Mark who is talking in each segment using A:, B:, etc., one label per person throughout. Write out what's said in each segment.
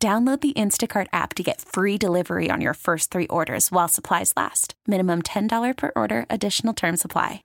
A: Download the Instacart app to get free delivery on your first three orders while supplies last. Minimum $10 per order, additional term supply.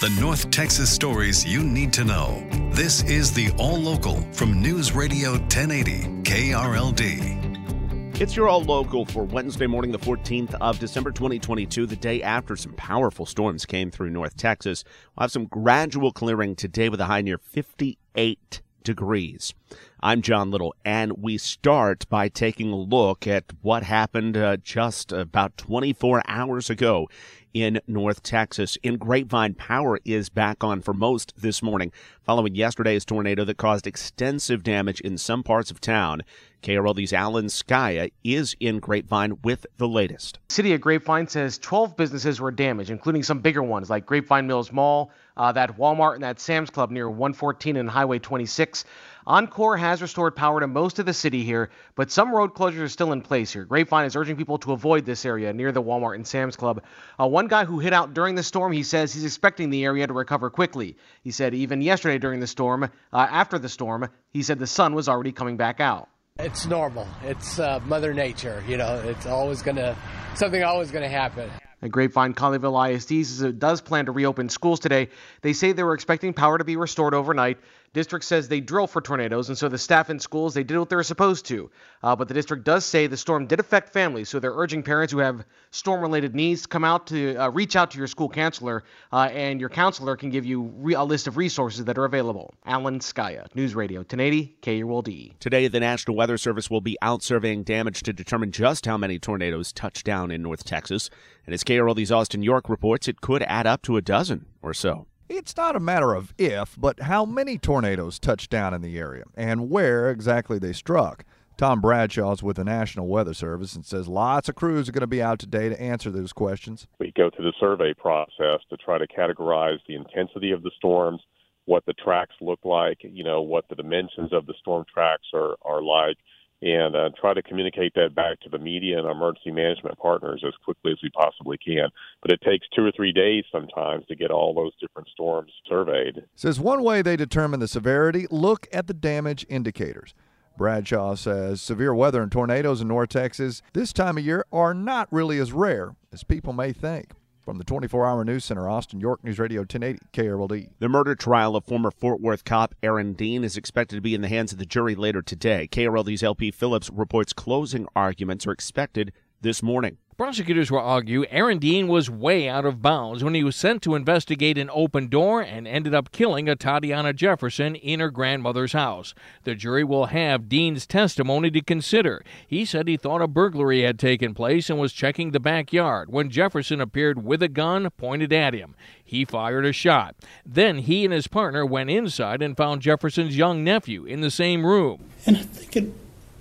B: The North Texas stories you need to know. This is the All Local from News Radio 1080 KRLD.
C: It's your All Local for Wednesday morning, the 14th of December 2022, the day after some powerful storms came through North Texas. We'll have some gradual clearing today with a high near 58 degrees. I'm John Little, and we start by taking a look at what happened uh, just about 24 hours ago in North Texas. In Grapevine, power is back on for most this morning following yesterday's tornado that caused extensive damage in some parts of town. KRLD's Alan Scaia is in Grapevine with the latest.
D: City of Grapevine says 12 businesses were damaged, including some bigger ones like Grapevine Mills Mall, uh, that Walmart, and that Sam's Club near 114 and Highway 26. Oncor has restored power to most of the city here, but some road closures are still in place here. Grapevine is urging people to avoid this area near the Walmart and Sam's Club. Uh, one guy who hit out during the storm, he says he's expecting the area to recover quickly. He said even yesterday during the storm, uh, after the storm, he said the sun was already coming back out.
E: It's normal. It's uh, Mother Nature. You know, it's always gonna something always gonna happen.
D: At Grapevine, Colleyville ISD does plan to reopen schools today. They say they were expecting power to be restored overnight. District says they drill for tornadoes, and so the staff in schools they did what they were supposed to. Uh, but the district does say the storm did affect families, so they're urging parents who have storm-related needs to come out to uh, reach out to your school counselor, uh, and your counselor can give you re- a list of resources that are available. Alan Scaia, News Radio 1080 KRLD.
C: Today, the National Weather Service will be out surveying damage to determine just how many tornadoes touched down in North Texas. And as KRLD's Austin York reports, it could add up to a dozen or so.
F: It's not a matter of if, but how many tornadoes touched down in the area and where exactly they struck. Tom Bradshaw's with the National Weather Service and says lots of crews are going to be out today to answer those questions.
G: We go through the survey process to try to categorize the intensity of the storms, what the tracks look like, you know, what the dimensions of the storm tracks are, are like, and uh, try to communicate that back to the media and our emergency management partners as quickly as we possibly can. But it takes two or three days sometimes to get all those different storms surveyed.
F: Says one way they determine the severity look at the damage indicators. Bradshaw says severe weather and tornadoes in North Texas this time of year are not really as rare as people may think. From the 24 hour news center, Austin, York News Radio 1080 KRLD.
C: The murder trial of former Fort Worth cop Aaron Dean is expected to be in the hands of the jury later today. KRLD's LP Phillips reports closing arguments are expected this morning.
H: Prosecutors will argue Aaron Dean was way out of bounds when he was sent to investigate an open door and ended up killing Atatiana Jefferson in her grandmother's house. The jury will have Dean's testimony to consider. He said he thought a burglary had taken place and was checking the backyard when Jefferson appeared with a gun pointed at him. He fired a shot. Then he and his partner went inside and found Jefferson's young nephew in the same room.
I: And I'm thinking,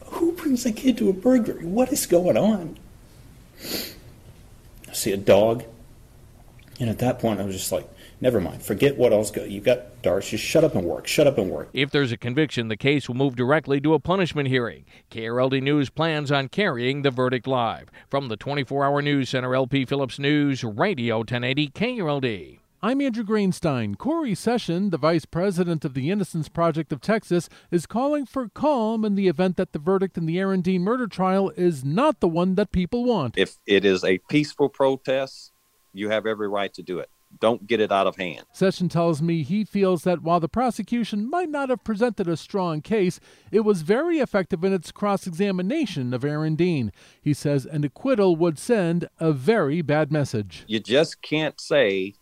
I: who brings a kid to a burglary? What is going on? I see a dog. And at that point, I was just like, never mind. Forget what else. Go. You got Darce. Just shut up and work. Shut up and work.
H: If there's a conviction, the case will move directly to a punishment hearing. KRLD News plans on carrying the verdict live. From the 24 hour news center, LP Phillips News, Radio 1080 KRLD.
J: I'm Andrew Greenstein. Cory Session, the vice president of the Innocence Project of Texas, is calling for calm in the event that the verdict in the Aaron Dean murder trial is not the one that people want.
K: If it is a peaceful protest, you have every right to do it. Don't get it out of hand.
J: Session tells me he feels that while the prosecution might not have presented a strong case, it was very effective in its cross examination of Aaron Dean. He says an acquittal would send a very bad message.
K: You just can't say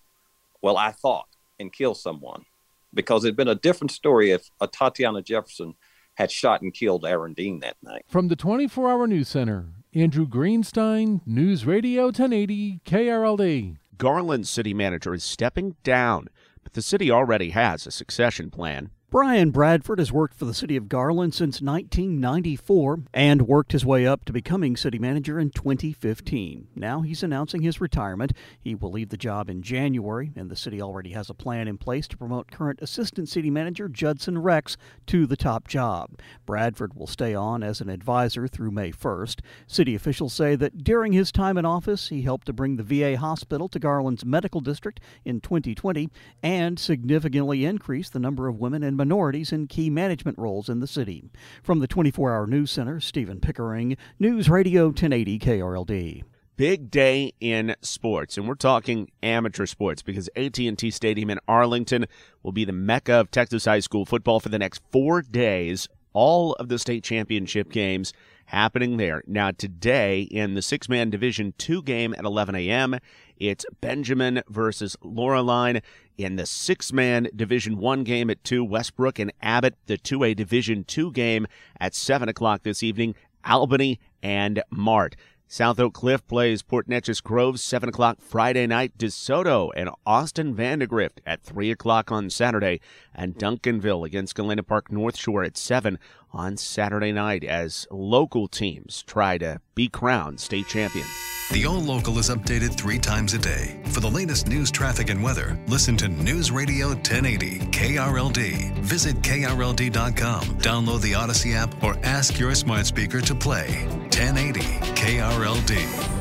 K: well, I thought, and kill someone. Because it'd been a different story if Atatiana Jefferson had shot and killed Aaron Dean that night.
J: From the 24 Hour News Center, Andrew Greenstein, News Radio 1080, KRLD.
C: Garland city manager is stepping down, but the city already has a succession plan.
L: Brian Bradford has worked for the city of Garland since 1994 and worked his way up to becoming city manager in 2015. Now he's announcing his retirement. He will leave the job in January, and the city already has a plan in place to promote current assistant city manager Judson Rex to the top job. Bradford will stay on as an advisor through May 1st. City officials say that during his time in office, he helped to bring the VA hospital to Garland's medical district in 2020 and significantly increase the number of women and minorities in key management roles in the city. From the 24 Hour News Center, Stephen Pickering, News Radio 1080 KRLD
C: big day in sports and we're talking amateur sports because AT&T Stadium in Arlington will be the mecca of Texas high school football for the next 4 days all of the state championship games happening there. Now, today in the six man Division two game at 11 a.m., it's Benjamin versus Loraine. In the six man Division one game at 2, Westbrook and Abbott. The 2A Division two game at 7 o'clock this evening, Albany and Mart. South Oak Cliff plays Port Neches Grove 7 o'clock Friday night. DeSoto and Austin Vandegrift at 3 o'clock on Saturday. And Duncanville against Galena Park North Shore at 7 on Saturday night as local teams try to be crowned state champions.
B: The All Local is updated three times a day. For the latest news, traffic, and weather, listen to News Radio 1080 KRLD. Visit KRLD.com, download the Audacy app, or ask your smart speaker to play 1080 KRLD.